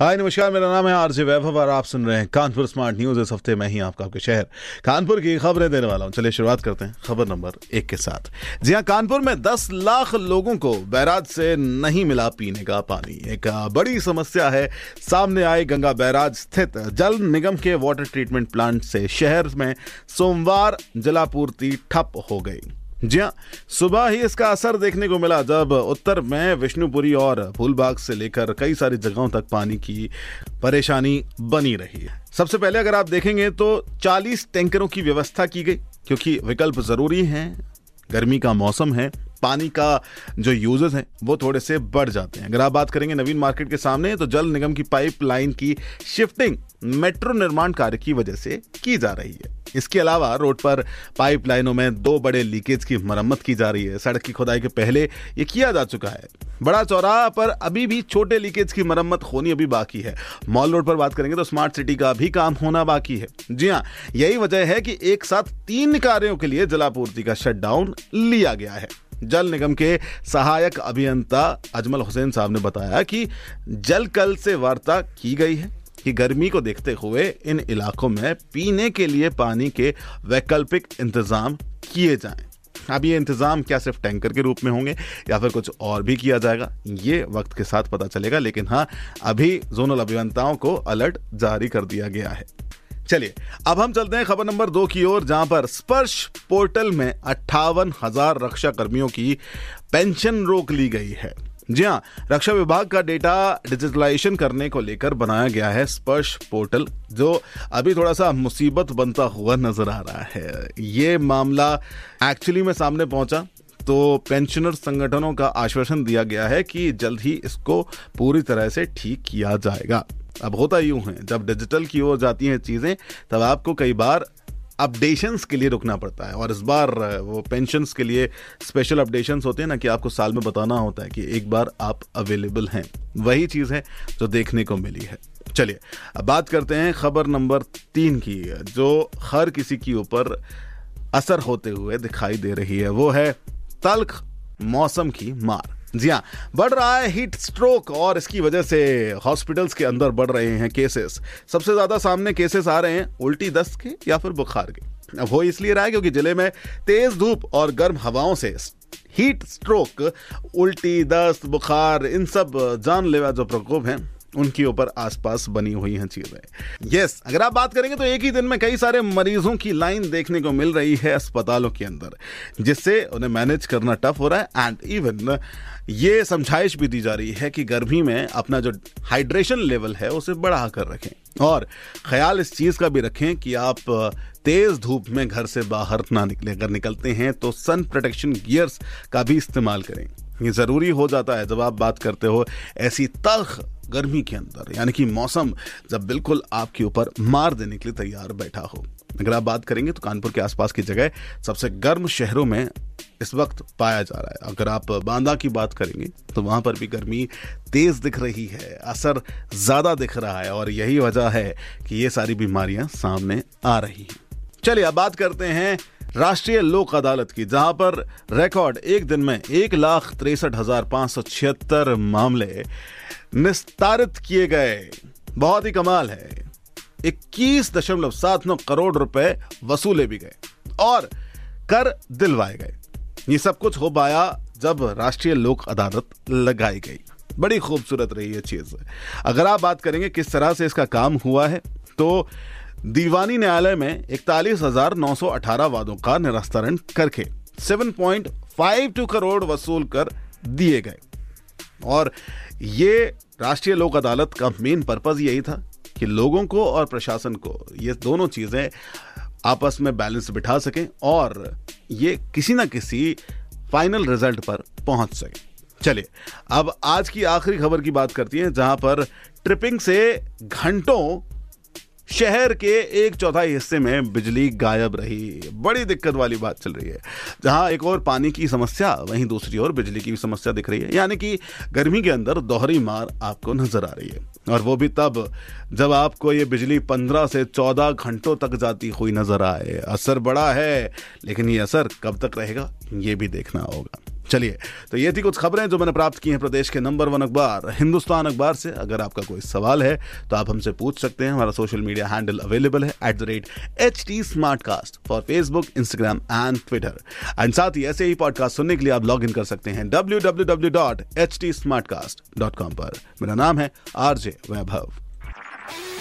हाय, नमस्कार, मेरा नाम है आरजे वैभव और आप सुन रहे हैं कानपुर स्मार्ट न्यूज़। इस हफ़्ते में ही आपका आपके शहर कानपुर की खबरें देने वाला हूँ। चलिए शुरुआत करते हैं खबर नंबर एक के साथ। जी हाँ, कानपुर में 10 लाख लोगों को बैराज से नहीं मिला पीने का पानी। एक बड़ी समस्या है। सामने आए गंगा बैराज स्थित जल निगम के वाटर ट्रीटमेंट प्लांट से शहर में सोमवार जलापूर्ति ठप हो गई। जी हाँ सुबह ही इसका असर देखने को मिला जब उत्तर में विष्णुपुरी और फूलबाग से लेकर कई सारी जगहों तक पानी की परेशानी बनी रही है। सबसे पहले अगर आप देखेंगे तो 40 टैंकरों की व्यवस्था की गई, क्योंकि विकल्प ज़रूरी हैं, गर्मी का मौसम है, पानी का जो यूजेस हैं, वो थोड़े से बढ़ जाते हैं। अगर आप बात करेंगे नवीन मार्केट के सामने तो जल निगम की पाइपलाइन की शिफ्टिंग मेट्रो निर्माण कार्य की वजह से की जा रही है। इसके अलावा रोड पर पाइपलाइनों में दो बड़े लीकेज की मरम्मत की जा रही है। सड़क की खुदाई के पहले ये किया जा चुका है। बड़ा चौराहा पर अभी भी छोटे लीकेज की मरम्मत होनी अभी बाकी है। मॉल रोड पर बात करेंगे तो स्मार्ट सिटी का भी काम होना बाकी है। जी हाँ यही वजह है कि एक साथ तीन कार्यों के लिए जलापूर्ति का शटडाउन लिया गया है। जल निगम के सहायक अभियंता अजमल हुसैन साहब ने बताया कि जल कल से वार्ता की गई है। कि गर्मी को देखते हुए इन इलाकों में पीने के लिए पानी के वैकल्पिक इंतज़ाम किए जाएँ। अब ये इंतज़ाम क्या सिर्फ़ टैंकर के रूप में होंगे या फिर कुछ और भी किया जाएगा, ये वक्त के साथ पता चलेगा, लेकिन हाँ अभी जोनल अभियंताओं को अलर्ट जारी कर दिया गया है। चलिए, अब हम चलते हैं खबर नंबर दो की ओर, जहाँ पर स्पर्श पोर्टल में अट्ठावन हज़ार रक्षा कर्मियों की पेंशन रोक ली गई है। जी हाँ रक्षा विभाग का डेटा डिजिटलाइजेशन करने को लेकर बनाया गया है स्पर्श पोर्टल, जो अभी थोड़ा सा मुसीबत बनता हुआ नज़र आ रहा है। ये मामला एक्चुअली में सामने पहुँचा तो पेंशनर संगठनों का आश्वासन दिया गया है कि जल्द ही इसको पूरी तरह से ठीक किया जाएगा। अब होता यूँ है, जब डिजिटल की ओर जाती हैं चीज़ें, तब आपको कई बार अपडेशंस के लिए रुकना पड़ता है। और इस बार वो पेंशंस के लिए स्पेशल अपडेशंस होते हैं ना कि आपको साल में बताना होता है कि एक बार आप अवेलेबल हैं। वही चीज़ है जो देखने को मिली है। चलिए, अब बात करते हैं खबर नंबर तीन की, जो हर किसी के ऊपर असर होते हुए दिखाई दे रही है। वो है, तल्ख मौसम की मार। जी हाँ बढ़ रहा है हीट स्ट्रोक और इसकी वजह से हॉस्पिटल्स के अंदर बढ़ रहे हैं केसेस सबसे ज़्यादा सामने केसेस आ रहे हैं उल्टी दस्त के या फिर बुखार के। वो इसलिए रहा है क्योंकि ज़िले में तेज धूप और गर्म हवाओं से हीट स्ट्रोक उल्टी दस्त, बुखार, इन सब जानलेवा जो प्रकोप हैं उनके ऊपर आसपास बनी हुई हैं चीज़ें। यस अगर आप बात करेंगे तो एक ही दिन में कई सारे मरीजों की लाइन देखने को मिल रही है अस्पतालों के अंदर, जिससे उन्हें मैनेज करना टफ हो रहा है एंड इवन ये समझाइश भी दी जा रही है कि गर्मी में अपना जो हाइड्रेशन लेवल है, उसे बढ़ा कर रखें। और ख्याल इस चीज़ का भी रखें कि आप तेज धूप में घर से बाहर ना निकले। अगर निकलते हैं तो सन प्रोटेक्शन गियर्स का भी इस्तेमाल करें। ये ज़रूरी हो जाता है जब आप बात करते हो ऐसी तल्ख गर्मी के अंदर, यानी कि मौसम जब बिल्कुल आपके ऊपर मार देने के लिए तैयार बैठा हो। अगर आप बात करेंगे तो कानपुर के आसपास की जगह सबसे गर्म शहरों में इस वक्त पाया जा रहा है। अगर आप बांदा की बात करेंगे तो वहाँ पर भी गर्मी तेज दिख रही है, असर ज़्यादा दिख रहा है और यही वजह है कि ये सारी बीमारियाँ सामने आ रही हैं। चलिए, अब बात करते हैं राष्ट्रीय लोक अदालत की जहाँ पर रिकॉर्ड एक दिन में एक लाख तिरसठ हज़ार पाँच सौ छिहत्तर मामले निस्तारित किए गए। बहुत ही कमाल है। इक्कीस दशमलव सात नौ करोड़ रुपए वसूले भी गए और कर दिलवाए गए। ये सब कुछ हो पाया जब राष्ट्रीय लोक अदालत लगाई गई। बड़ी खूबसूरत रही है चीज़। अगर आप बात करेंगे किस तरह से इसका काम हुआ है तो दीवानी न्यायालय में इकतालीस हज़ार नौ सौ अठारह वादों का निरस्तारण करके 7.52 करोड़ वसूल कर दिए गए। और ये राष्ट्रीय लोक अदालत का मेन पर्पज यही था कि लोगों को और प्रशासन को ये दोनों चीज़ें आपस में बैलेंस बिठा सकें और ये किसी ना किसी फाइनल रिज़ल्ट पर पहुँच सके। चलिए, अब आज की आखिरी खबर की बात करती हैं, जहाँ पर ट्रिपिंग से घंटों शहर के एक चौथाई हिस्से में बिजली गायब रही। बड़ी दिक्कत वाली बात चल रही है। जहाँ एक और पानी की समस्या, वहीं दूसरी ओर बिजली की भी समस्या दिख रही है। यानी कि गर्मी के अंदर दोहरी मार आपको नज़र आ रही है। और वो भी तब जब आपको ये बिजली पंद्रह से चौदह घंटों तक जाती हुई नज़र आए। असर बड़ा है, लेकिन ये असर कब तक रहेगा, ये भी देखना होगा। चलिए तो ये थी कुछ खबरें जो मैंने प्राप्त की हैं प्रदेश के नंबर वन अखबार, हिंदुस्तान अखबार से। अगर आपका कोई सवाल है तो आप हमसे पूछ सकते हैं। हमारा सोशल मीडिया हैंडल अवेलेबल है at the rate H T smart cast for Facebook Instagram and Twitter and साथ ही ऐसे ही पॉडकास्ट सुनने के लिए आप लॉग इन कर सकते हैं W W W dot H T smart cast dot com पर। मेरा नाम है आरजे वैभव।